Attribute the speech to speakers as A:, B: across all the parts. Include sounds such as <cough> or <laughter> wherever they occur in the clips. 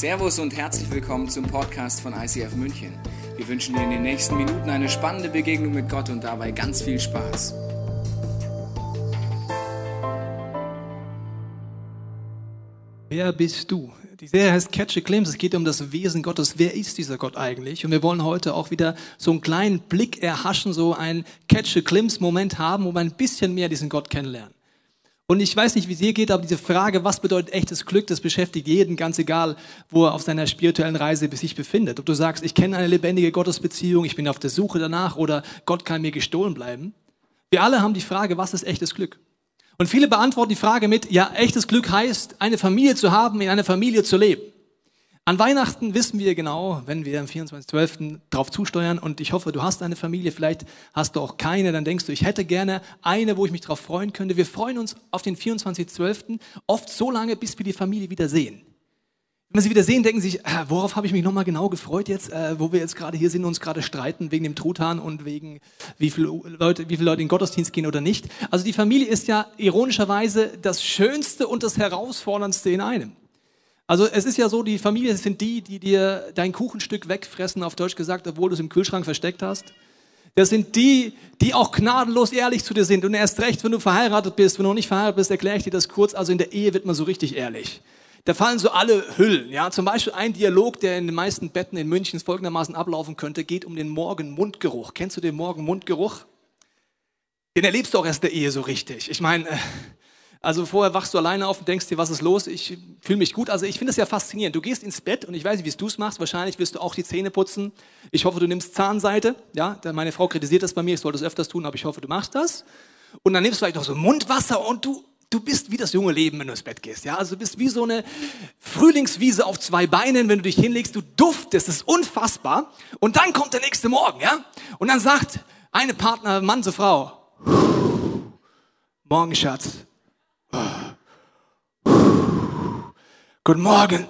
A: Servus und herzlich willkommen zum Podcast von ICF München. Wir wünschen dir in den nächsten Minuten eine spannende Begegnung mit Gott und dabei ganz viel Spaß.
B: Wer bist du? Die Serie heißt Catch a Glimpse. Es geht um das Wesen Gottes. Wer ist dieser Gott eigentlich? Und wir wollen heute auch wieder so einen kleinen Blick erhaschen, so einen Catch a Glimpse Moment haben, wo wir ein bisschen mehr diesen Gott kennenlernen. Und ich weiß nicht, wie es dir geht, aber diese Frage, was bedeutet echtes Glück, das beschäftigt jeden, ganz egal, wo er auf seiner spirituellen Reise sich befindet. Ob du sagst, ich kenne eine lebendige Gottesbeziehung, ich bin auf der Suche danach oder Gott kann mir gestohlen bleiben. Wir alle haben die Frage, was ist echtes Glück? Und viele beantworten die Frage mit, ja, echtes Glück heißt, eine Familie zu haben, in einer Familie zu leben. An Weihnachten wissen wir genau, wenn wir am 24.12. drauf zusteuern und ich hoffe, du hast eine Familie, vielleicht hast du auch keine, dann denkst du, ich hätte gerne eine, wo ich mich drauf freuen könnte. Wir freuen uns auf den 24.12. oft so lange, bis wir die Familie wieder sehen. Wenn wir sie wieder sehen, denken sie sich, äh, worauf habe ich mich nochmal genau gefreut jetzt, äh, wo wir jetzt gerade hier sind und uns gerade streiten wegen dem Truthahn und wegen wie viele Leute, wie viele Leute in den Gottesdienst gehen oder nicht. Also die Familie ist ja ironischerweise das Schönste und das Herausforderndste in einem. Also es ist ja so, die Familie sind die, die dir dein Kuchenstück wegfressen, auf Deutsch gesagt, obwohl du es im Kühlschrank versteckt hast. Das sind die, die auch gnadenlos ehrlich zu dir sind. Und erst recht, wenn du verheiratet bist, wenn du noch nicht verheiratet bist, erkläre ich dir das kurz. Also in der Ehe wird man so richtig ehrlich. Da fallen so alle Hüllen. Ja, zum Beispiel ein Dialog, der in den meisten Betten in München folgendermaßen ablaufen könnte, geht um den Morgenmundgeruch. Kennst du den Morgenmundgeruch? Den erlebst du auch erst in der Ehe so richtig. Ich meine, äh, also vorher wachst du alleine auf und denkst dir, was ist los? Ich fühle mich gut. Also ich finde es ja faszinierend. Du gehst ins Bett und ich weiß nicht, wie du es machst. Wahrscheinlich wirst du auch die Zähne putzen. Ich hoffe, du nimmst Zahnseite. Ja, meine Frau kritisiert das bei mir. Ich sollte es öfters tun, aber ich hoffe, du machst das. Und dann nimmst du vielleicht noch so Mundwasser und du, du bist wie das junge Leben, wenn du ins Bett gehst. Ja, also du bist wie so eine Frühlingswiese auf zwei Beinen, wenn du dich hinlegst. Du duftest, das ist unfassbar. Und dann kommt der nächste Morgen, ja? Und dann sagt eine Partner, Mann zur Frau, Morgen, Schatz. Guten Morgen.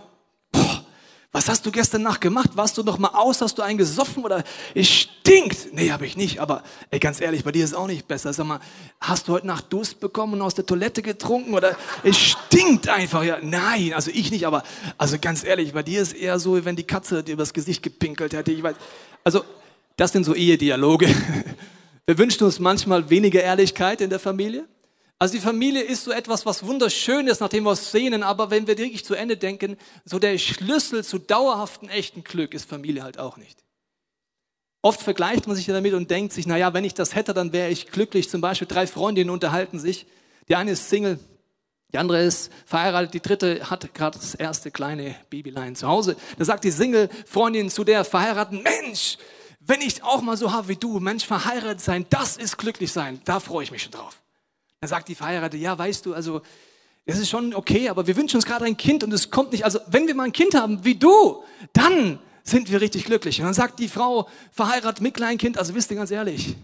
B: Was hast du gestern Nacht gemacht? Warst du noch mal aus? Hast du einen gesoffen oder es stinkt? Nee, habe ich nicht, aber ey, ganz ehrlich, bei dir ist es auch nicht besser. Sag mal, hast du heute Nacht Durst bekommen und aus der Toilette getrunken oder es stinkt einfach? Ja, nein, also ich nicht, aber also ganz ehrlich, bei dir ist eher so, wenn die Katze dir übers Gesicht gepinkelt hätte. Ich weiß, also das sind so Ehedialoge. <laughs> Wir wünschen uns manchmal weniger Ehrlichkeit in der Familie. Also die Familie ist so etwas, was wunderschön ist, nachdem wir es sehen, aber wenn wir wirklich zu Ende denken, so der Schlüssel zu dauerhaften echten Glück ist Familie halt auch nicht. Oft vergleicht man sich damit und denkt sich, naja, wenn ich das hätte, dann wäre ich glücklich. Zum Beispiel drei Freundinnen unterhalten sich. Die eine ist Single, die andere ist verheiratet, die dritte hat gerade das erste kleine Babylein zu Hause. Da sagt die Single-Freundin zu der verheirateten, Mensch, wenn ich auch mal so habe wie du, Mensch, verheiratet sein, das ist glücklich sein, da freue ich mich schon drauf. Dann sagt die Verheiratete, ja, weißt du, also das ist schon okay, aber wir wünschen uns gerade ein Kind und es kommt nicht. Also wenn wir mal ein Kind haben wie du, dann sind wir richtig glücklich. Und dann sagt die Frau, verheiratet mit Kleinkind, also wisst ihr ganz ehrlich,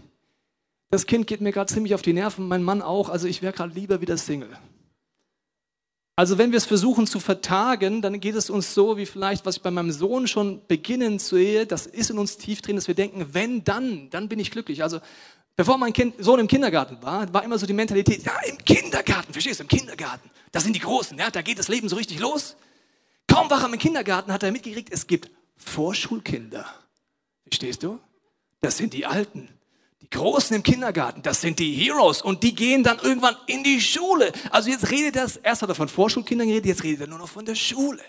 B: das Kind geht mir gerade ziemlich auf die Nerven, mein Mann auch, also ich wäre gerade lieber wieder Single. Also wenn wir es versuchen zu vertagen, dann geht es uns so, wie vielleicht, was ich bei meinem Sohn schon beginnen sehe, das ist in uns tief drin, dass wir denken, wenn, dann, dann bin ich glücklich. Also Bevor mein kind, Sohn im Kindergarten war, war immer so die Mentalität, ja, im Kindergarten, verstehst du, im Kindergarten, das sind die Großen, ja, da geht das Leben so richtig los. Kaum war er im Kindergarten, hat er mitgekriegt, es gibt Vorschulkinder. Verstehst du? Das sind die Alten. Die Großen im Kindergarten, das sind die Heroes und die gehen dann irgendwann in die Schule. Also jetzt redet er, erst hat er von Vorschulkindern geredet, jetzt redet er nur noch von der Schule.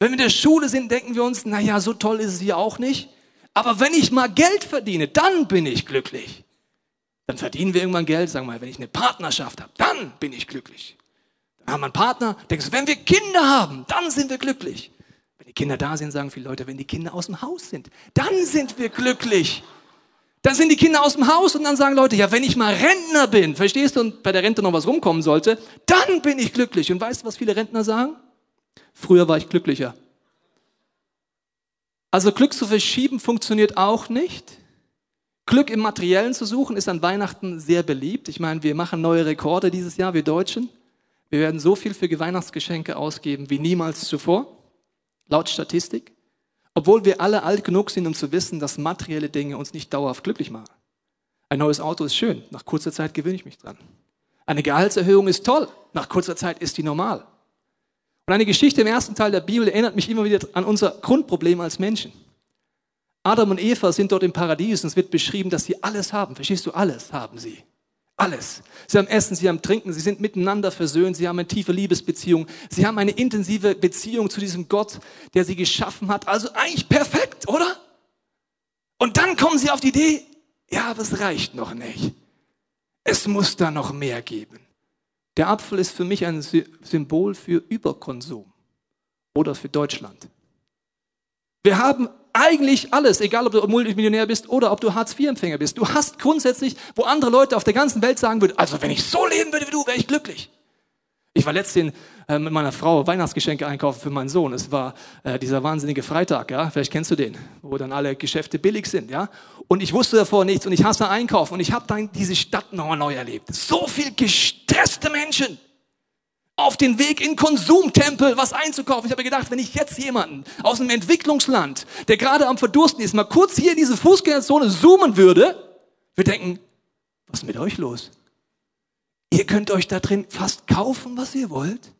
B: Wenn wir in der Schule sind, denken wir uns, naja, so toll ist es hier auch nicht. Aber wenn ich mal Geld verdiene, dann bin ich glücklich. Dann verdienen wir irgendwann Geld, sagen wir mal, wenn ich eine Partnerschaft habe, dann bin ich glücklich. Dann haben wir einen Partner, denkst du, wenn wir Kinder haben, dann sind wir glücklich. Wenn die Kinder da sind, sagen viele Leute, wenn die Kinder aus dem Haus sind, dann sind wir glücklich. Dann sind die Kinder aus dem Haus und dann sagen Leute, ja, wenn ich mal Rentner bin, verstehst du, und bei der Rente noch was rumkommen sollte, dann bin ich glücklich. Und weißt du, was viele Rentner sagen? Früher war ich glücklicher. Also Glück zu verschieben funktioniert auch nicht. Glück im Materiellen zu suchen ist an Weihnachten sehr beliebt. Ich meine, wir machen neue Rekorde dieses Jahr, wir Deutschen. Wir werden so viel für Weihnachtsgeschenke ausgeben wie niemals zuvor, laut Statistik. Obwohl wir alle alt genug sind, um zu wissen, dass materielle Dinge uns nicht dauerhaft glücklich machen. Ein neues Auto ist schön, nach kurzer Zeit gewöhne ich mich dran. Eine Gehaltserhöhung ist toll, nach kurzer Zeit ist die normal. Und eine Geschichte im ersten Teil der Bibel erinnert mich immer wieder an unser Grundproblem als Menschen. Adam und Eva sind dort im Paradies und es wird beschrieben, dass sie alles haben. Verstehst du? Alles haben sie. Alles. Sie haben Essen, sie haben Trinken, sie sind miteinander versöhnt, sie haben eine tiefe Liebesbeziehung, sie haben eine intensive Beziehung zu diesem Gott, der sie geschaffen hat. Also eigentlich perfekt, oder? Und dann kommen sie auf die Idee, ja, aber es reicht noch nicht. Es muss da noch mehr geben. Der Apfel ist für mich ein Symbol für Überkonsum oder für Deutschland. Wir haben eigentlich alles, egal ob du Multimillionär bist oder ob du Hartz-IV-Empfänger bist. Du hast grundsätzlich, wo andere Leute auf der ganzen Welt sagen würden, also wenn ich so leben würde wie du, wäre ich glücklich. Ich war letztens äh, mit meiner Frau Weihnachtsgeschenke einkaufen für meinen Sohn. Es war äh, dieser wahnsinnige Freitag, ja, vielleicht kennst du den, wo dann alle Geschäfte billig sind, ja. Und ich wusste davor nichts und ich hasse Einkaufen und ich habe dann diese Stadt nochmal neu erlebt. So viel gestresste Menschen auf den Weg in Konsumtempel was einzukaufen. Ich habe gedacht, wenn ich jetzt jemanden aus einem Entwicklungsland, der gerade am Verdursten ist, mal kurz hier in diese Fußgängerzone zoomen würde, wir denken, was ist mit euch los? Ihr könnt euch da drin fast kaufen, was ihr wollt.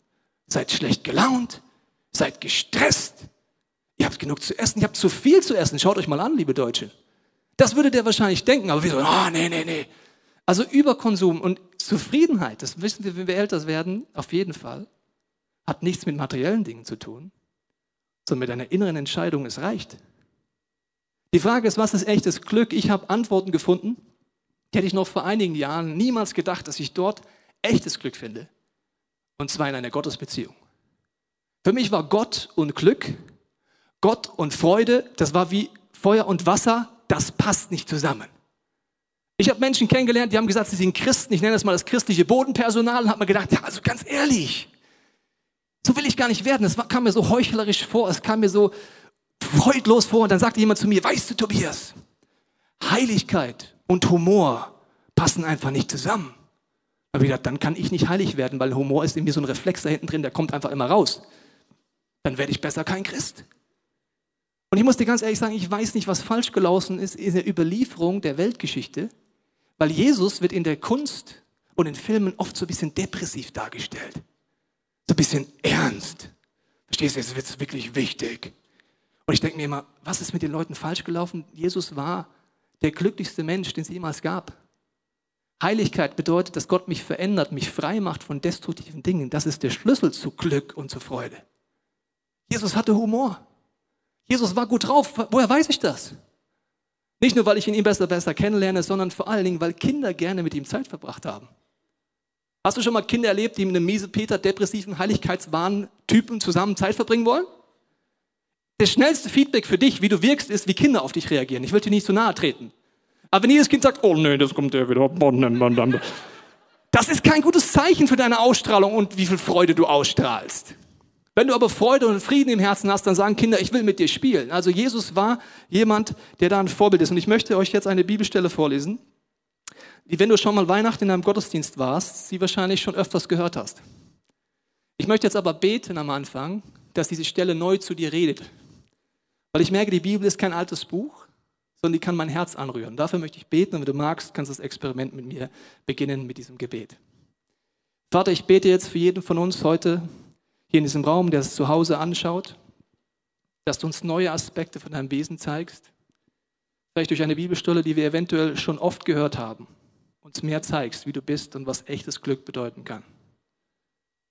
B: Seid schlecht gelaunt, seid gestresst. Ihr habt genug zu essen, ihr habt zu viel zu essen. Schaut euch mal an, liebe Deutsche. Das würde der wahrscheinlich denken, aber wir so, ah, oh, nee, nee, nee. Also Überkonsum und Zufriedenheit, das wissen wir, wenn wir älter werden, auf jeden Fall, hat nichts mit materiellen Dingen zu tun, sondern mit einer inneren Entscheidung, es reicht. Die Frage ist, was ist echtes Glück? Ich habe Antworten gefunden, die hätte ich noch vor einigen Jahren niemals gedacht, dass ich dort echtes Glück finde. Und zwar in einer Gottesbeziehung. Für mich war Gott und Glück, Gott und Freude, das war wie Feuer und Wasser, das passt nicht zusammen. Ich habe Menschen kennengelernt, die haben gesagt, sie sind Christen. Ich nenne das mal das christliche Bodenpersonal und habe mir gedacht, ja, also ganz ehrlich, so will ich gar nicht werden. Es kam mir so heuchlerisch vor, es kam mir so freudlos vor. Und dann sagte jemand zu mir, weißt du, Tobias, Heiligkeit und Humor passen einfach nicht zusammen. Da habe ich gedacht, dann kann ich nicht heilig werden, weil Humor ist in mir so ein Reflex da hinten drin, der kommt einfach immer raus. Dann werde ich besser kein Christ. Und ich muss dir ganz ehrlich sagen, ich weiß nicht, was falsch gelaufen ist in der Überlieferung der Weltgeschichte. Weil Jesus wird in der Kunst und in Filmen oft so ein bisschen depressiv dargestellt. So ein bisschen ernst. Verstehst du, jetzt wird es wirklich wichtig. Und ich denke mir immer, was ist mit den Leuten falsch gelaufen? Jesus war der glücklichste Mensch, den es jemals gab. Heiligkeit bedeutet, dass Gott mich verändert, mich frei macht von destruktiven Dingen. Das ist der Schlüssel zu Glück und zu Freude. Jesus hatte Humor. Jesus war gut drauf. Woher weiß ich das? Nicht nur, weil ich ihn besser, besser kennenlerne, sondern vor allen Dingen, weil Kinder gerne mit ihm Zeit verbracht haben. Hast du schon mal Kinder erlebt, die mit einem miese Peter, depressiven, Heiligkeitswahn-Typen zusammen Zeit verbringen wollen? Das schnellste Feedback für dich, wie du wirkst, ist, wie Kinder auf dich reagieren. Ich will dir nicht zu nahe treten. Aber wenn jedes Kind sagt, oh nee, das kommt der wieder. Das ist kein gutes Zeichen für deine Ausstrahlung und wie viel Freude du ausstrahlst. Wenn du aber Freude und Frieden im Herzen hast, dann sagen Kinder, ich will mit dir spielen. Also Jesus war jemand, der da ein Vorbild ist. Und ich möchte euch jetzt eine Bibelstelle vorlesen, die, wenn du schon mal Weihnachten in einem Gottesdienst warst, sie wahrscheinlich schon öfters gehört hast. Ich möchte jetzt aber beten am Anfang, dass diese Stelle neu zu dir redet. Weil ich merke, die Bibel ist kein altes Buch, sondern die kann mein Herz anrühren. Dafür möchte ich beten und wenn du magst, kannst du das Experiment mit mir beginnen mit diesem Gebet. Vater, ich bete jetzt für jeden von uns heute, hier in diesem Raum, der es zu Hause anschaut, dass du uns neue Aspekte von deinem Wesen zeigst, vielleicht durch eine Bibelstelle, die wir eventuell schon oft gehört haben, uns mehr zeigst, wie du bist und was echtes Glück bedeuten kann.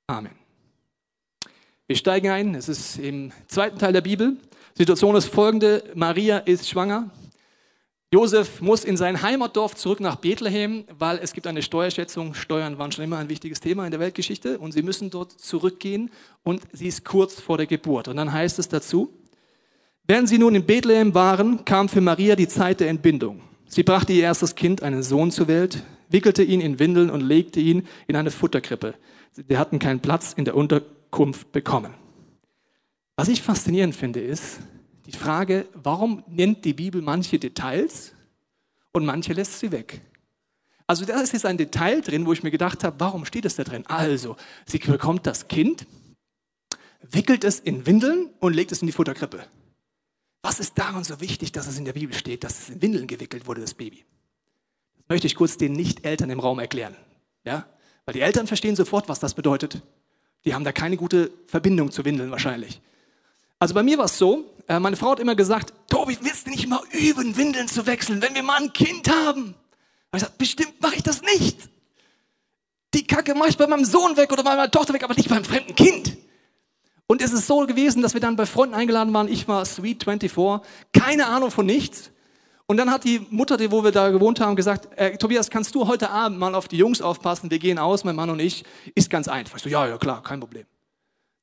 B: Amen. Wir steigen ein, es ist im zweiten Teil der Bibel. Situation ist folgende, Maria ist schwanger, Josef muss in sein Heimatdorf zurück nach Bethlehem, weil es gibt eine Steuerschätzung. Steuern waren schon immer ein wichtiges Thema in der Weltgeschichte und sie müssen dort zurückgehen und sie ist kurz vor der Geburt. Und dann heißt es dazu, während sie nun in Bethlehem waren, kam für Maria die Zeit der Entbindung. Sie brachte ihr erstes Kind, einen Sohn zur Welt, wickelte ihn in Windeln und legte ihn in eine Futterkrippe. Sie hatten keinen Platz in der Unterkunft bekommen. Was ich faszinierend finde, ist, die Frage, warum nennt die Bibel manche Details und manche lässt sie weg? Also da ist jetzt ein Detail drin, wo ich mir gedacht habe, warum steht es da drin? Also, sie bekommt das Kind, wickelt es in Windeln und legt es in die Futterkrippe. Was ist daran so wichtig, dass es in der Bibel steht, dass es in Windeln gewickelt wurde, das Baby? Das möchte ich kurz den Nicht-Eltern im Raum erklären. Ja? Weil die Eltern verstehen sofort, was das bedeutet. Die haben da keine gute Verbindung zu Windeln wahrscheinlich. Also bei mir war es so, äh, meine Frau hat immer gesagt, Tobi, willst du nicht mal üben, Windeln zu wechseln, wenn wir mal ein Kind haben? ich gesagt, bestimmt mache ich das nicht. Die Kacke mache ich bei meinem Sohn weg oder bei meiner Tochter weg, aber nicht beim fremden Kind. Und es ist so gewesen, dass wir dann bei Freunden eingeladen waren. Ich war Sweet 24, keine Ahnung von nichts. Und dann hat die Mutter, die, wo wir da gewohnt haben, gesagt, äh, Tobias, kannst du heute Abend mal auf die Jungs aufpassen? Wir gehen aus, mein Mann und ich. Ist ganz einfach. Ich so, ja, ja, klar, kein Problem.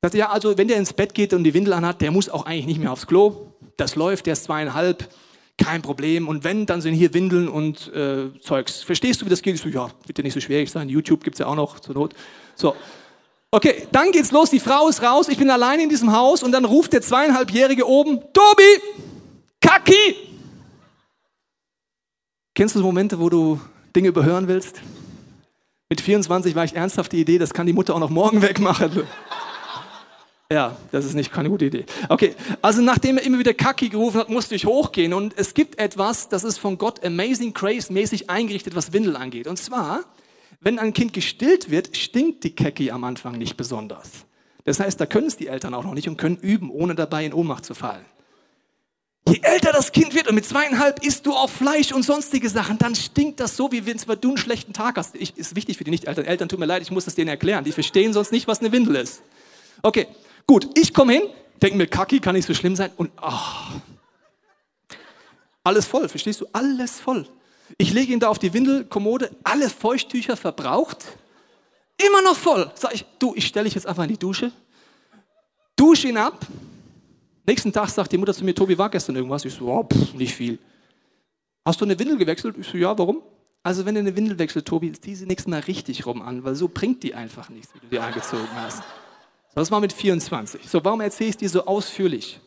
B: Sagte, ja, also wenn der ins Bett geht und die Windel anhat, der muss auch eigentlich nicht mehr aufs Klo. Das läuft, der ist zweieinhalb, kein Problem. Und wenn, dann sind hier Windeln und äh, Zeugs. Verstehst du, wie das geht? Ich so, ja, wird ja nicht so schwierig sein. YouTube gibt's ja auch noch zur Not. So. Okay, dann geht's los, die Frau ist raus, ich bin allein in diesem Haus und dann ruft der zweieinhalbjährige oben, Tobi, Kaki. Kennst du Momente, wo du Dinge überhören willst? Mit 24 war ich ernsthaft die Idee, das kann die Mutter auch noch morgen <laughs> wegmachen. Ja, das ist nicht keine gute Idee. Okay, also nachdem er immer wieder Kaki gerufen hat, musste ich hochgehen und es gibt etwas, das ist von Gott Amazing Grace mäßig eingerichtet, was Windel angeht. Und zwar, wenn ein Kind gestillt wird, stinkt die Kaki am Anfang nicht besonders. Das heißt, da können es die Eltern auch noch nicht und können üben, ohne dabei in Ohnmacht zu fallen. Je älter das Kind wird und mit zweieinhalb isst du auch Fleisch und sonstige Sachen, dann stinkt das so, wie wenn du einen schlechten Tag hast. Ich, ist wichtig für die Nicht-Eltern. Eltern, tut mir leid, ich muss das denen erklären. Die verstehen sonst nicht, was eine Windel ist. Okay, gut, ich komme hin, denke mir, Kaki kann nicht so schlimm sein und oh, alles voll, verstehst du? Alles voll. Ich lege ihn da auf die Windelkommode, alle Feuchttücher verbraucht, immer noch voll. Sag ich, du, ich stelle dich jetzt einfach in die Dusche, dusche ihn ab. Nächsten Tag sagt die Mutter zu mir, Tobi, war gestern irgendwas? Ich so, oh, pff, nicht viel. Hast du eine Windel gewechselt? Ich so, ja, warum? Also wenn du eine Windel wechselst, Tobi, zieh sie nächstes Mal richtig rum an, weil so bringt die einfach nichts, wie du die angezogen hast. Das war mit 24. So, warum erzähle ich dir so ausführlich?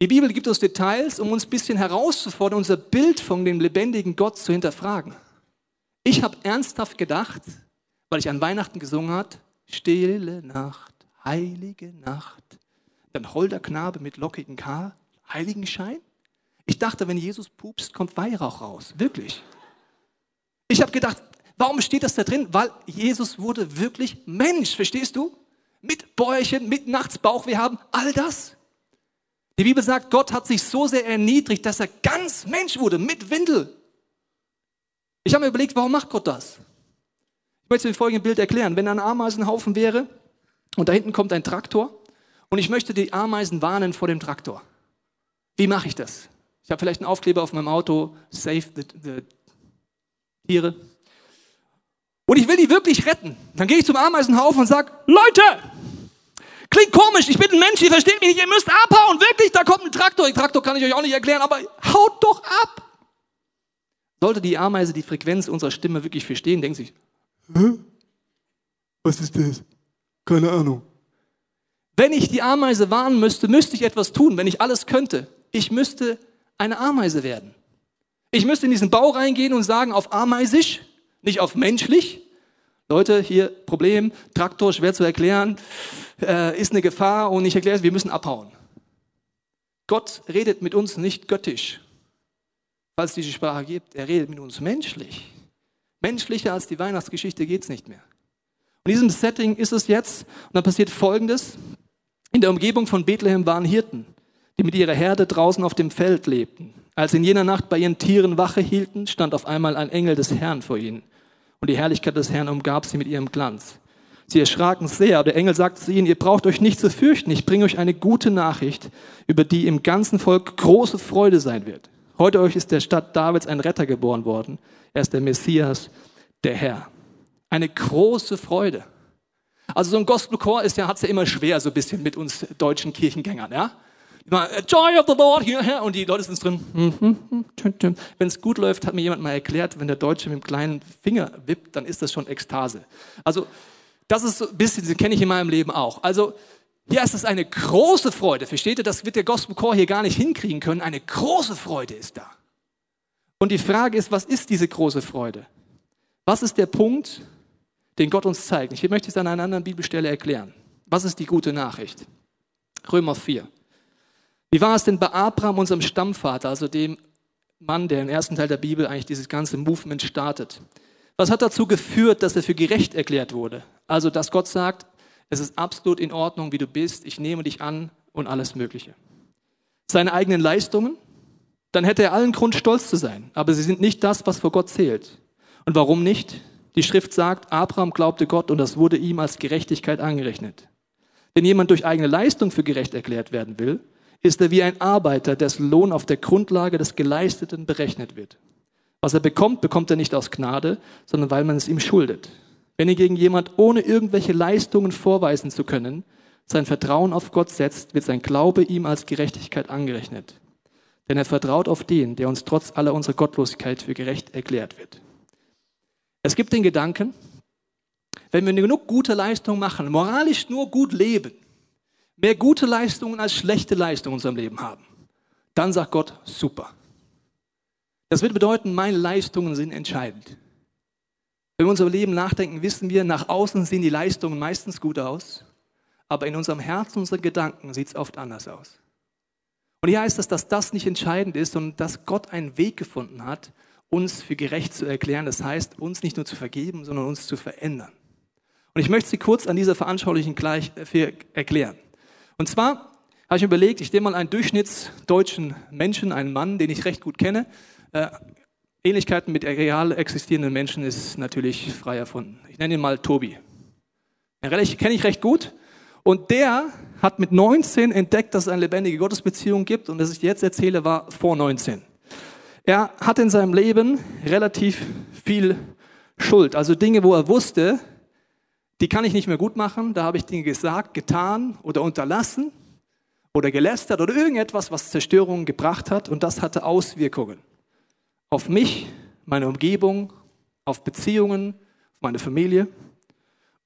B: Die Bibel gibt uns Details, um uns ein bisschen herauszufordern, unser Bild von dem lebendigen Gott zu hinterfragen. Ich habe ernsthaft gedacht, weil ich an Weihnachten gesungen hat, stille Nacht, heilige Nacht, dann holder Knabe mit lockigem Haar, Heiligenschein. Ich dachte, wenn Jesus pupst, kommt Weihrauch raus. Wirklich. Ich habe gedacht, warum steht das da drin? Weil Jesus wurde wirklich Mensch, verstehst du? Mit Bäuerchen, mit Nachtsbauch, wir haben all das. Die Bibel sagt, Gott hat sich so sehr erniedrigt, dass er ganz Mensch wurde, mit Windel. Ich habe mir überlegt, warum macht Gott das? Ich möchte es folgende Bild erklären. Wenn ein Ameisenhaufen wäre und da hinten kommt ein Traktor und ich möchte die Ameisen warnen vor dem Traktor. Wie mache ich das? Ich habe vielleicht einen Aufkleber auf meinem Auto, Save the, the Tiere. Und ich will die wirklich retten. Dann gehe ich zum Ameisenhaufen und sage, Leute, Klingt komisch, ich bin ein Mensch, ihr versteht mich nicht, ihr müsst abhauen, wirklich, da kommt ein Traktor. Den Traktor kann ich euch auch nicht erklären, aber haut doch ab. Sollte die Ameise die Frequenz unserer Stimme wirklich verstehen, denkt sich, Hä? Was ist das? Keine Ahnung. Wenn ich die Ameise warnen müsste, müsste ich etwas tun, wenn ich alles könnte. Ich müsste eine Ameise werden. Ich müsste in diesen Bau reingehen und sagen, auf ameisisch, nicht auf menschlich. Leute, hier Problem, Traktor schwer zu erklären äh, ist eine Gefahr und ich erkläre es, wir müssen abhauen. Gott redet mit uns nicht göttisch, falls es diese Sprache gibt. Er redet mit uns menschlich. Menschlicher als die Weihnachtsgeschichte geht es nicht mehr. In diesem Setting ist es jetzt, und dann passiert Folgendes. In der Umgebung von Bethlehem waren Hirten, die mit ihrer Herde draußen auf dem Feld lebten. Als sie in jener Nacht bei ihren Tieren Wache hielten, stand auf einmal ein Engel des Herrn vor ihnen. Und die Herrlichkeit des Herrn umgab sie mit ihrem Glanz. Sie erschraken sehr, aber der Engel sagte zu ihnen, ihr braucht euch nicht zu fürchten, ich bringe euch eine gute Nachricht, über die im ganzen Volk große Freude sein wird. Heute euch ist der Stadt Davids ein Retter geboren worden. Er ist der Messias, der Herr. Eine große Freude. Also so ein Gospelchor ist ja, hat's ja immer schwer, so ein bisschen mit uns deutschen Kirchengängern, ja? Joy of the Lord, hier, und die Leute sind drin. Wenn es gut läuft, hat mir jemand mal erklärt, wenn der Deutsche mit dem kleinen Finger wippt, dann ist das schon Ekstase. Also das ist so ein bisschen, das kenne ich in meinem Leben auch. Also hier ist es eine große Freude. Versteht ihr, das wird der Gospel Chor hier gar nicht hinkriegen können. Eine große Freude ist da. Und die Frage ist, was ist diese große Freude? Was ist der Punkt, den Gott uns zeigt? Ich möchte es an einer anderen Bibelstelle erklären. Was ist die gute Nachricht? Römer 4. Wie war es denn bei Abraham, unserem Stammvater, also dem Mann, der im ersten Teil der Bibel eigentlich dieses ganze Movement startet? Was hat dazu geführt, dass er für gerecht erklärt wurde? Also, dass Gott sagt, Es ist absolut in Ordnung, wie du bist. Ich nehme dich an und alles Mögliche. Seine eigenen Leistungen, dann hätte er allen Grund, stolz zu sein. Aber sie sind nicht das, was vor Gott zählt. Und warum nicht? Die Schrift sagt, Abraham glaubte Gott und das wurde ihm als Gerechtigkeit angerechnet. Wenn jemand durch eigene Leistung für gerecht erklärt werden will, ist er wie ein Arbeiter, dessen Lohn auf der Grundlage des Geleisteten berechnet wird. Was er bekommt, bekommt er nicht aus Gnade, sondern weil man es ihm schuldet. Wenn hingegen jemand ohne irgendwelche Leistungen vorweisen zu können, sein Vertrauen auf Gott setzt, wird sein Glaube ihm als Gerechtigkeit angerechnet. Denn er vertraut auf den, der uns trotz aller unserer Gottlosigkeit für gerecht erklärt wird. Es gibt den Gedanken, wenn wir genug gute Leistungen machen, moralisch nur gut leben, mehr gute Leistungen als schlechte Leistungen in unserem Leben haben, dann sagt Gott, super. Das wird bedeuten, meine Leistungen sind entscheidend. Wenn wir unser Leben nachdenken, wissen wir, nach außen sehen die Leistungen meistens gut aus, aber in unserem Herzen, unseren Gedanken sieht es oft anders aus. Und hier heißt es, dass das nicht entscheidend ist und dass Gott einen Weg gefunden hat, uns für gerecht zu erklären. Das heißt, uns nicht nur zu vergeben, sondern uns zu verändern. Und ich möchte sie kurz an dieser veranschaulichen gleich äh, erklären. Und zwar habe ich mir überlegt, ich nehme mal einen durchschnittsdeutschen Menschen, einen Mann, den ich recht gut kenne. Äh, Ähnlichkeiten mit real existierenden Menschen ist natürlich frei erfunden. Ich nenne ihn mal Tobi. Den kenne ich recht gut. Und der hat mit 19 entdeckt, dass es eine lebendige Gottesbeziehung gibt. Und das ich jetzt erzähle, war vor 19. Er hat in seinem Leben relativ viel Schuld. Also Dinge, wo er wusste, die kann ich nicht mehr gut machen. Da habe ich Dinge gesagt, getan oder unterlassen oder gelästert oder irgendetwas, was Zerstörung gebracht hat. Und das hatte Auswirkungen auf mich, meine Umgebung, auf Beziehungen, auf meine Familie.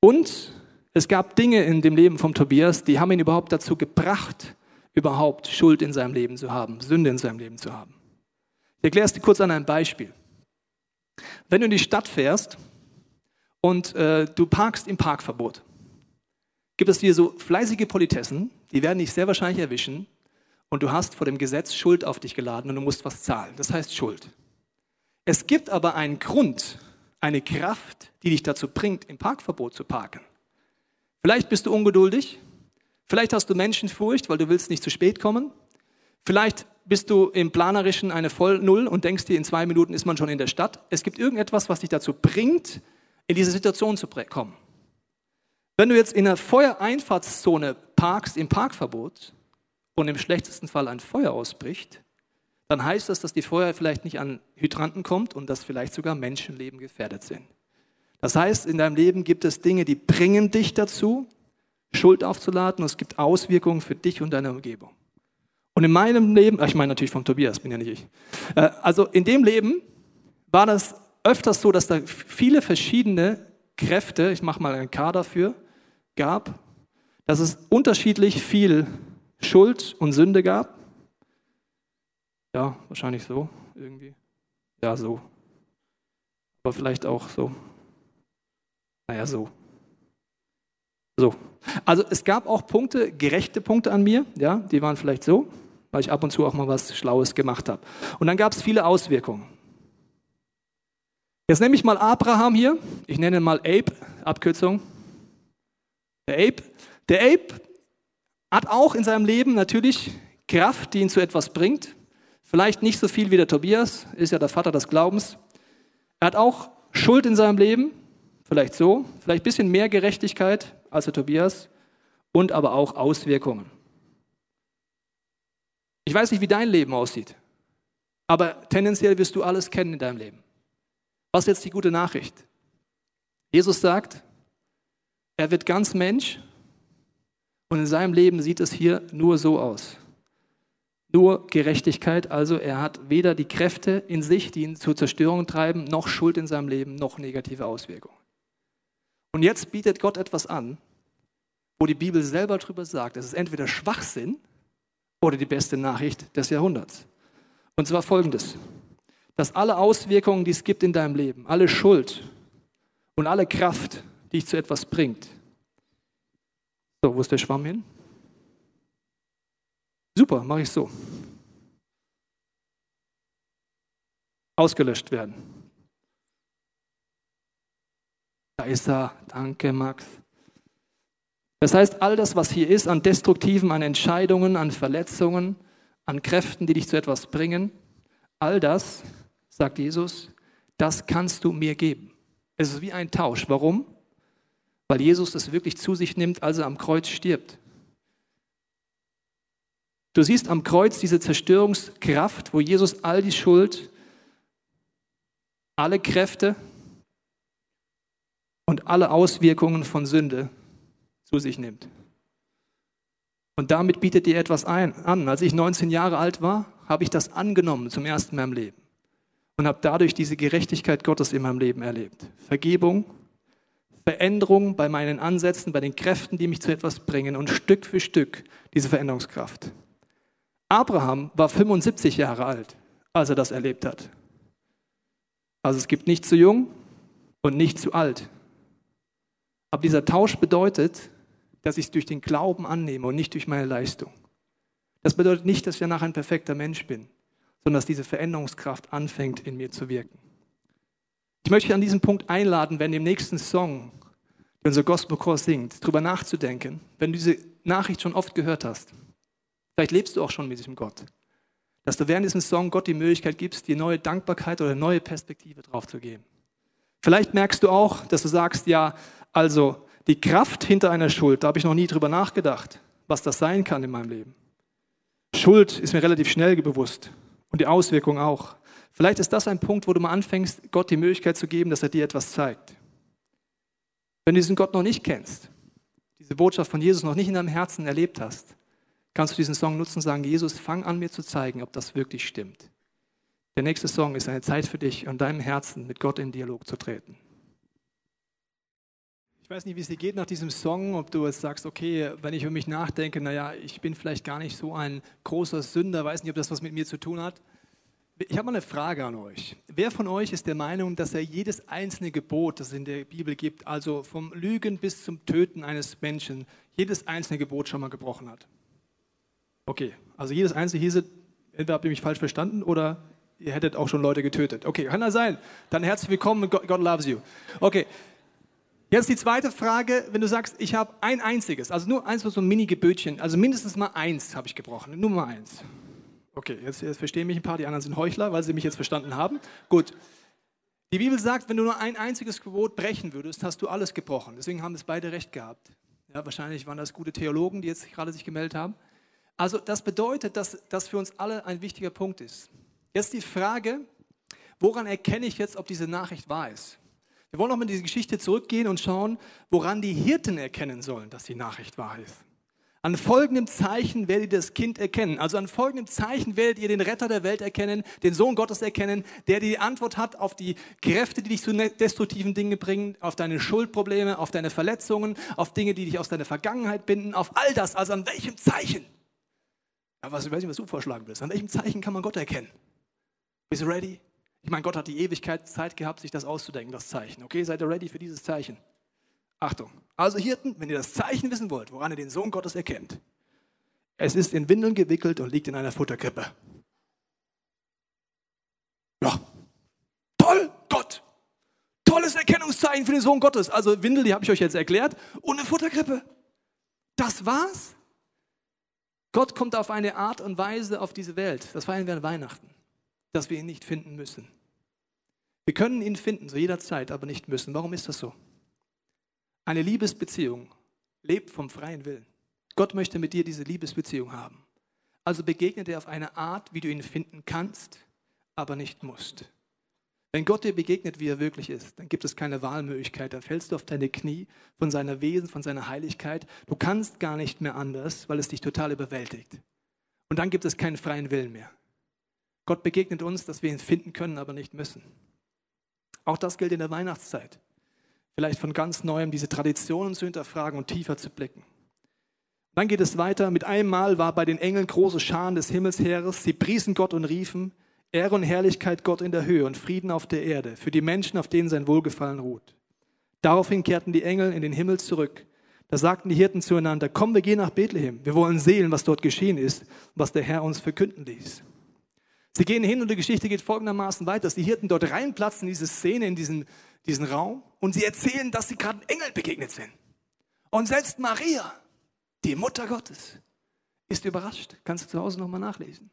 B: Und es gab Dinge in dem Leben von Tobias, die haben ihn überhaupt dazu gebracht, überhaupt Schuld in seinem Leben zu haben, Sünde in seinem Leben zu haben. Ich erkläre es dir kurz an einem Beispiel. Wenn du in die Stadt fährst und äh, du parkst im Parkverbot, gibt es dir so fleißige Politessen, die werden dich sehr wahrscheinlich erwischen und du hast vor dem Gesetz Schuld auf dich geladen und du musst was zahlen. Das heißt Schuld. Es gibt aber einen Grund, eine Kraft, die dich dazu bringt, im Parkverbot zu parken. Vielleicht bist du ungeduldig, vielleicht hast du Menschenfurcht, weil du willst nicht zu spät kommen. Vielleicht bist du im Planerischen eine Vollnull und denkst dir, in zwei Minuten ist man schon in der Stadt. Es gibt irgendetwas, was dich dazu bringt, in diese Situation zu kommen. Wenn du jetzt in einer Feuereinfahrtszone parkst im Parkverbot und im schlechtesten Fall ein Feuer ausbricht, dann heißt das, dass die Feuer vielleicht nicht an Hydranten kommt und dass vielleicht sogar Menschenleben gefährdet sind. Das heißt, in deinem Leben gibt es Dinge, die bringen dich dazu, Schuld aufzuladen und es gibt Auswirkungen für dich und deine Umgebung. Und in meinem Leben, ich meine natürlich von Tobias, bin ja nicht ich. Äh, also in dem Leben war das öfters so, dass da viele verschiedene Kräfte, ich mache mal einen K dafür, gab, dass es unterschiedlich viel Schuld und Sünde gab. Ja, wahrscheinlich so irgendwie. Ja, so. Aber vielleicht auch so. Naja, so. So. Also es gab auch Punkte, gerechte Punkte an mir, ja, die waren vielleicht so, weil ich ab und zu auch mal was Schlaues gemacht habe. Und dann gab es viele Auswirkungen. Jetzt nehme ich mal Abraham hier, ich nenne ihn mal Abe, Abkürzung. Der Abe, der Abe hat auch in seinem Leben natürlich Kraft, die ihn zu etwas bringt. Vielleicht nicht so viel wie der Tobias, ist ja der Vater des Glaubens. Er hat auch Schuld in seinem Leben, vielleicht so, vielleicht ein bisschen mehr Gerechtigkeit als der Tobias und aber auch Auswirkungen. Ich weiß nicht, wie dein Leben aussieht, aber tendenziell wirst du alles kennen in deinem Leben. Was ist jetzt die gute Nachricht? Jesus sagt, er wird ganz Mensch und in seinem Leben sieht es hier nur so aus. Nur Gerechtigkeit, also er hat weder die Kräfte in sich, die ihn zur Zerstörung treiben, noch Schuld in seinem Leben, noch negative Auswirkungen. Und jetzt bietet Gott etwas an, wo die Bibel selber darüber sagt, es ist entweder Schwachsinn oder die beste Nachricht des Jahrhunderts. Und zwar folgendes, dass alle Auswirkungen, die es gibt in deinem Leben, alle Schuld und alle Kraft, die dich zu etwas bringt. So, wo ist der Schwamm hin? Super, mache ich so. Ausgelöscht werden. Da ist er. Danke, Max. Das heißt, all das, was hier ist an Destruktiven, an Entscheidungen, an Verletzungen, an Kräften, die dich zu etwas bringen, all das, sagt Jesus, das kannst du mir geben. Es ist wie ein Tausch. Warum? Weil Jesus das wirklich zu sich nimmt, als er am Kreuz stirbt. Du siehst am Kreuz diese Zerstörungskraft, wo Jesus all die Schuld, alle Kräfte und alle Auswirkungen von Sünde zu sich nimmt. Und damit bietet dir etwas ein, an. Als ich 19 Jahre alt war, habe ich das angenommen zum ersten Mal im Leben und habe dadurch diese Gerechtigkeit Gottes in meinem Leben erlebt. Vergebung, Veränderung bei meinen Ansätzen, bei den Kräften, die mich zu etwas bringen und Stück für Stück diese Veränderungskraft. Abraham war 75 Jahre alt, als er das erlebt hat. Also es gibt nicht zu jung und nicht zu alt. Aber dieser Tausch bedeutet, dass ich es durch den Glauben annehme und nicht durch meine Leistung. Das bedeutet nicht, dass ich danach ein perfekter Mensch bin, sondern dass diese Veränderungskraft anfängt, in mir zu wirken. Ich möchte an diesem Punkt einladen, wenn im nächsten Song, den unser Gospelchor singt, darüber nachzudenken, wenn du diese Nachricht schon oft gehört hast. Vielleicht lebst du auch schon mit diesem Gott. Dass du während diesem Song Gott die Möglichkeit gibst, dir neue Dankbarkeit oder neue Perspektive drauf zu geben. Vielleicht merkst du auch, dass du sagst, ja, also die Kraft hinter einer Schuld, da habe ich noch nie drüber nachgedacht, was das sein kann in meinem Leben. Schuld ist mir relativ schnell bewusst und die Auswirkung auch. Vielleicht ist das ein Punkt, wo du mal anfängst, Gott die Möglichkeit zu geben, dass er dir etwas zeigt. Wenn du diesen Gott noch nicht kennst, diese Botschaft von Jesus noch nicht in deinem Herzen erlebt hast, kannst du diesen Song nutzen und sagen, Jesus, fang an mir zu zeigen, ob das wirklich stimmt. Der nächste Song ist eine Zeit für dich, an deinem Herzen mit Gott in Dialog zu treten. Ich weiß nicht, wie es dir geht nach diesem Song, ob du jetzt sagst, okay, wenn ich über mich nachdenke, naja, ich bin vielleicht gar nicht so ein großer Sünder, weiß nicht, ob das was mit mir zu tun hat. Ich habe mal eine Frage an euch. Wer von euch ist der Meinung, dass er jedes einzelne Gebot, das es in der Bibel gibt, also vom Lügen bis zum Töten eines Menschen, jedes einzelne Gebot schon mal gebrochen hat? Okay, also jedes einzelne hieße, entweder habt ihr mich falsch verstanden oder ihr hättet auch schon Leute getötet. Okay, kann das sein? Dann herzlich willkommen, God, God loves you. Okay, jetzt die zweite Frage, wenn du sagst, ich habe ein einziges, also nur eins, so ein Mini-Gebötchen, also mindestens mal eins habe ich gebrochen, nur mal eins. Okay, jetzt, jetzt verstehen mich ein paar, die anderen sind Heuchler, weil sie mich jetzt verstanden haben. Gut. Die Bibel sagt, wenn du nur ein einziges Gebot brechen würdest, hast du alles gebrochen. Deswegen haben es beide recht gehabt. Ja, wahrscheinlich waren das gute Theologen, die jetzt gerade sich gemeldet haben. Also das bedeutet, dass das für uns alle ein wichtiger Punkt ist. Jetzt die Frage, woran erkenne ich jetzt, ob diese Nachricht wahr ist? Wir wollen nochmal in diese Geschichte zurückgehen und schauen, woran die Hirten erkennen sollen, dass die Nachricht wahr ist. An folgendem Zeichen werdet ihr das Kind erkennen. Also an folgendem Zeichen werdet ihr den Retter der Welt erkennen, den Sohn Gottes erkennen, der die Antwort hat auf die Kräfte, die dich zu ne-, destruktiven Dingen bringen, auf deine Schuldprobleme, auf deine Verletzungen, auf Dinge, die dich aus deiner Vergangenheit binden, auf all das. Also an welchem Zeichen? Ja, was, ich weiß nicht, was du vorschlagen willst. An welchem Zeichen kann man Gott erkennen? Bist du ready? Ich meine, Gott hat die Ewigkeit Zeit gehabt, sich das auszudenken, das Zeichen. Okay, seid ihr ready für dieses Zeichen? Achtung. Also Hirten, wenn ihr das Zeichen wissen wollt, woran ihr den Sohn Gottes erkennt, es ist in Windeln gewickelt und liegt in einer Futterkrippe. Ja, toll, Gott. Tolles Erkennungszeichen für den Sohn Gottes. Also Windel, die habe ich euch jetzt erklärt, und eine Futterkrippe. Das war's. Gott kommt auf eine Art und Weise auf diese Welt, das feiern wir an Weihnachten, dass wir ihn nicht finden müssen. Wir können ihn finden, zu jeder Zeit, aber nicht müssen. Warum ist das so? Eine Liebesbeziehung lebt vom freien Willen. Gott möchte mit dir diese Liebesbeziehung haben. Also begegnet er auf eine Art, wie du ihn finden kannst, aber nicht musst. Wenn Gott dir begegnet, wie er wirklich ist, dann gibt es keine Wahlmöglichkeit. Dann fällst du auf deine Knie von seiner Wesen, von seiner Heiligkeit. Du kannst gar nicht mehr anders, weil es dich total überwältigt. Und dann gibt es keinen freien Willen mehr. Gott begegnet uns, dass wir ihn finden können, aber nicht müssen. Auch das gilt in der Weihnachtszeit. Vielleicht von ganz neuem diese Traditionen zu hinterfragen und tiefer zu blicken. Dann geht es weiter. Mit einem Mal war bei den Engeln große Scharen des Himmelsheeres. Sie priesen Gott und riefen, Ehre und Herrlichkeit Gott in der Höhe und Frieden auf der Erde für die Menschen, auf denen sein Wohlgefallen ruht. Daraufhin kehrten die Engel in den Himmel zurück. Da sagten die Hirten zueinander, komm, wir gehen nach Bethlehem. Wir wollen sehen, was dort geschehen ist, was der Herr uns verkünden ließ. Sie gehen hin und die Geschichte geht folgendermaßen weiter, dass die Hirten dort reinplatzen in diese Szene, in diesen, diesen Raum und sie erzählen, dass sie gerade Engeln begegnet sind. Und selbst Maria, die Mutter Gottes, ist überrascht. Kannst du zu Hause nochmal nachlesen.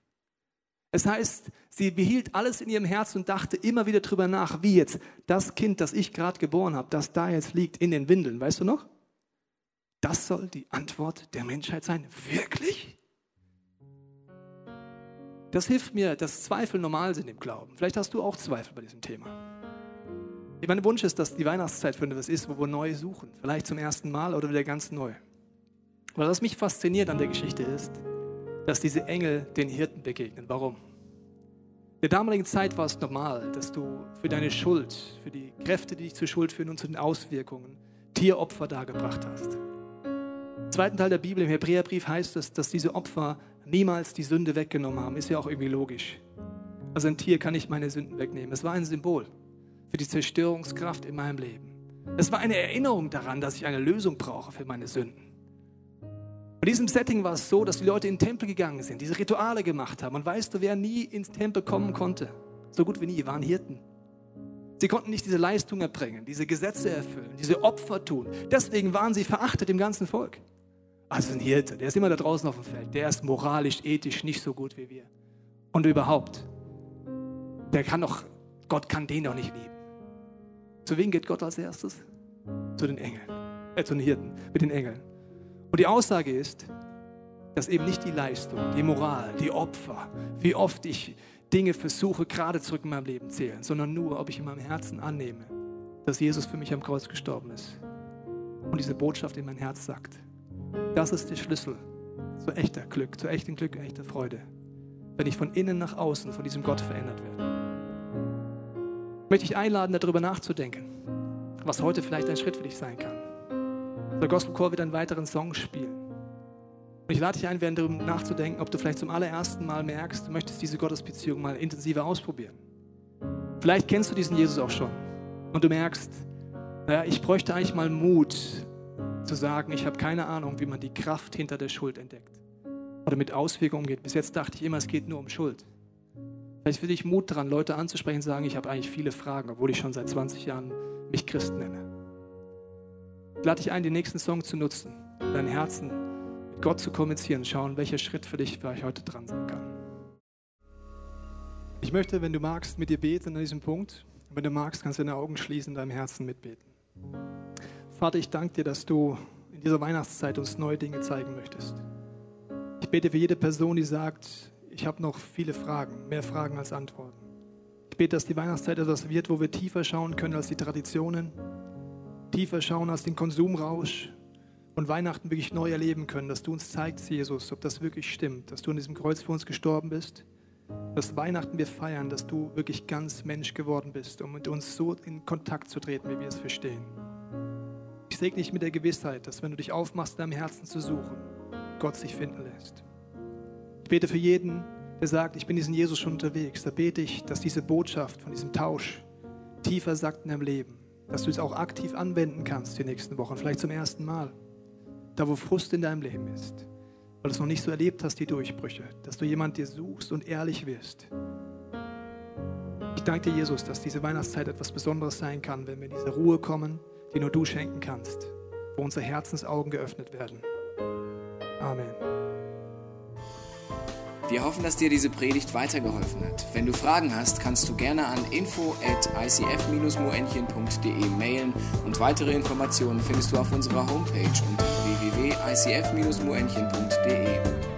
B: Es heißt, sie behielt alles in ihrem Herz und dachte immer wieder drüber nach, wie jetzt das Kind, das ich gerade geboren habe, das da jetzt liegt in den Windeln, weißt du noch? Das soll die Antwort der Menschheit sein. Wirklich? Das hilft mir, dass Zweifel normal sind im Glauben. Vielleicht hast du auch Zweifel bei diesem Thema. Mein Wunsch ist, dass die Weihnachtszeit für etwas ist, wo wir neu suchen. Vielleicht zum ersten Mal oder wieder ganz neu. Weil was mich fasziniert an der Geschichte ist, dass diese Engel den Hirten begegnen. Warum? In der damaligen Zeit war es normal, dass du für deine Schuld, für die Kräfte, die dich zur Schuld führen und zu den Auswirkungen, Tieropfer dargebracht hast. Im zweiten Teil der Bibel, im Hebräerbrief, heißt es, dass diese Opfer niemals die Sünde weggenommen haben. Ist ja auch irgendwie logisch. Also ein Tier kann nicht meine Sünden wegnehmen. Es war ein Symbol für die Zerstörungskraft in meinem Leben. Es war eine Erinnerung daran, dass ich eine Lösung brauche für meine Sünden. In diesem Setting war es so, dass die Leute in den Tempel gegangen sind, diese Rituale gemacht haben. Und weißt du, wer nie ins Tempel kommen konnte? So gut wie nie, waren Hirten. Sie konnten nicht diese Leistung erbringen, diese Gesetze erfüllen, diese Opfer tun. Deswegen waren sie verachtet im ganzen Volk. Also ein Hirte, der ist immer da draußen auf dem Feld. Der ist moralisch, ethisch nicht so gut wie wir. Und überhaupt, der kann doch, Gott kann den doch nicht lieben. Zu wem geht Gott als erstes? Zu den Engeln, äh, zu den Hirten, mit den Engeln. Und die Aussage ist, dass eben nicht die Leistung, die Moral, die Opfer, wie oft ich Dinge versuche gerade zurück in meinem Leben zählen, sondern nur, ob ich in meinem Herzen annehme, dass Jesus für mich am Kreuz gestorben ist. Und diese Botschaft in mein Herz sagt, das ist der Schlüssel zu echter Glück, zu echtem Glück, echter Freude. Wenn ich von innen nach außen von diesem Gott verändert werde. Möchte ich einladen, darüber nachzudenken, was heute vielleicht ein Schritt für dich sein kann. Der Gospelchor wird einen weiteren Song spielen. Und ich lade dich ein, während darüber nachzudenken, ob du vielleicht zum allerersten Mal merkst, du möchtest diese Gottesbeziehung mal intensiver ausprobieren. Vielleicht kennst du diesen Jesus auch schon und du merkst, naja, ich bräuchte eigentlich mal Mut zu sagen, ich habe keine Ahnung, wie man die Kraft hinter der Schuld entdeckt oder mit Auswirkungen umgeht. Bis jetzt dachte ich immer, es geht nur um Schuld. Vielleicht will ich Mut daran, Leute anzusprechen und sagen, ich habe eigentlich viele Fragen, obwohl ich schon seit 20 Jahren mich Christ nenne. Ich lade dich ein, den nächsten Song zu nutzen, dein Herzen mit Gott zu kommunizieren, schauen, welcher Schritt für dich vielleicht heute dran sein kann. Ich möchte, wenn du magst, mit dir beten an diesem Punkt. Wenn du magst, kannst du deine Augen schließen, deinem Herzen mitbeten. Vater, ich danke dir, dass du in dieser Weihnachtszeit uns neue Dinge zeigen möchtest. Ich bete für jede Person, die sagt, ich habe noch viele Fragen, mehr Fragen als Antworten. Ich bete, dass die Weihnachtszeit etwas wird, wo wir tiefer schauen können als die Traditionen, tiefer schauen als den Konsumrausch und Weihnachten wirklich neu erleben können, dass du uns zeigst, Jesus, ob das wirklich stimmt, dass du an diesem Kreuz für uns gestorben bist, dass Weihnachten wir feiern, dass du wirklich ganz Mensch geworden bist, um mit uns so in Kontakt zu treten, wie wir es verstehen. Segne dich mit der Gewissheit, dass wenn du dich aufmachst, in deinem Herzen zu suchen, Gott sich finden lässt. Ich bete für jeden, der sagt, ich bin diesen Jesus schon unterwegs. Da bete ich, dass diese Botschaft von diesem Tausch tiefer sagt in deinem Leben dass du es auch aktiv anwenden kannst die nächsten Wochen, vielleicht zum ersten Mal. Da, wo Frust in deinem Leben ist, weil du es noch nicht so erlebt hast, die Durchbrüche, dass du jemand dir suchst und ehrlich wirst. Ich danke dir, Jesus, dass diese Weihnachtszeit etwas Besonderes sein kann, wenn wir in diese Ruhe kommen, die nur du schenken kannst, wo unsere Herzensaugen geöffnet werden. Amen.
A: Wir hoffen, dass dir diese Predigt weitergeholfen hat. Wenn du Fragen hast, kannst du gerne an info at icf-moenchen.de mailen und weitere Informationen findest du auf unserer Homepage unter www.icf-moenchen.de.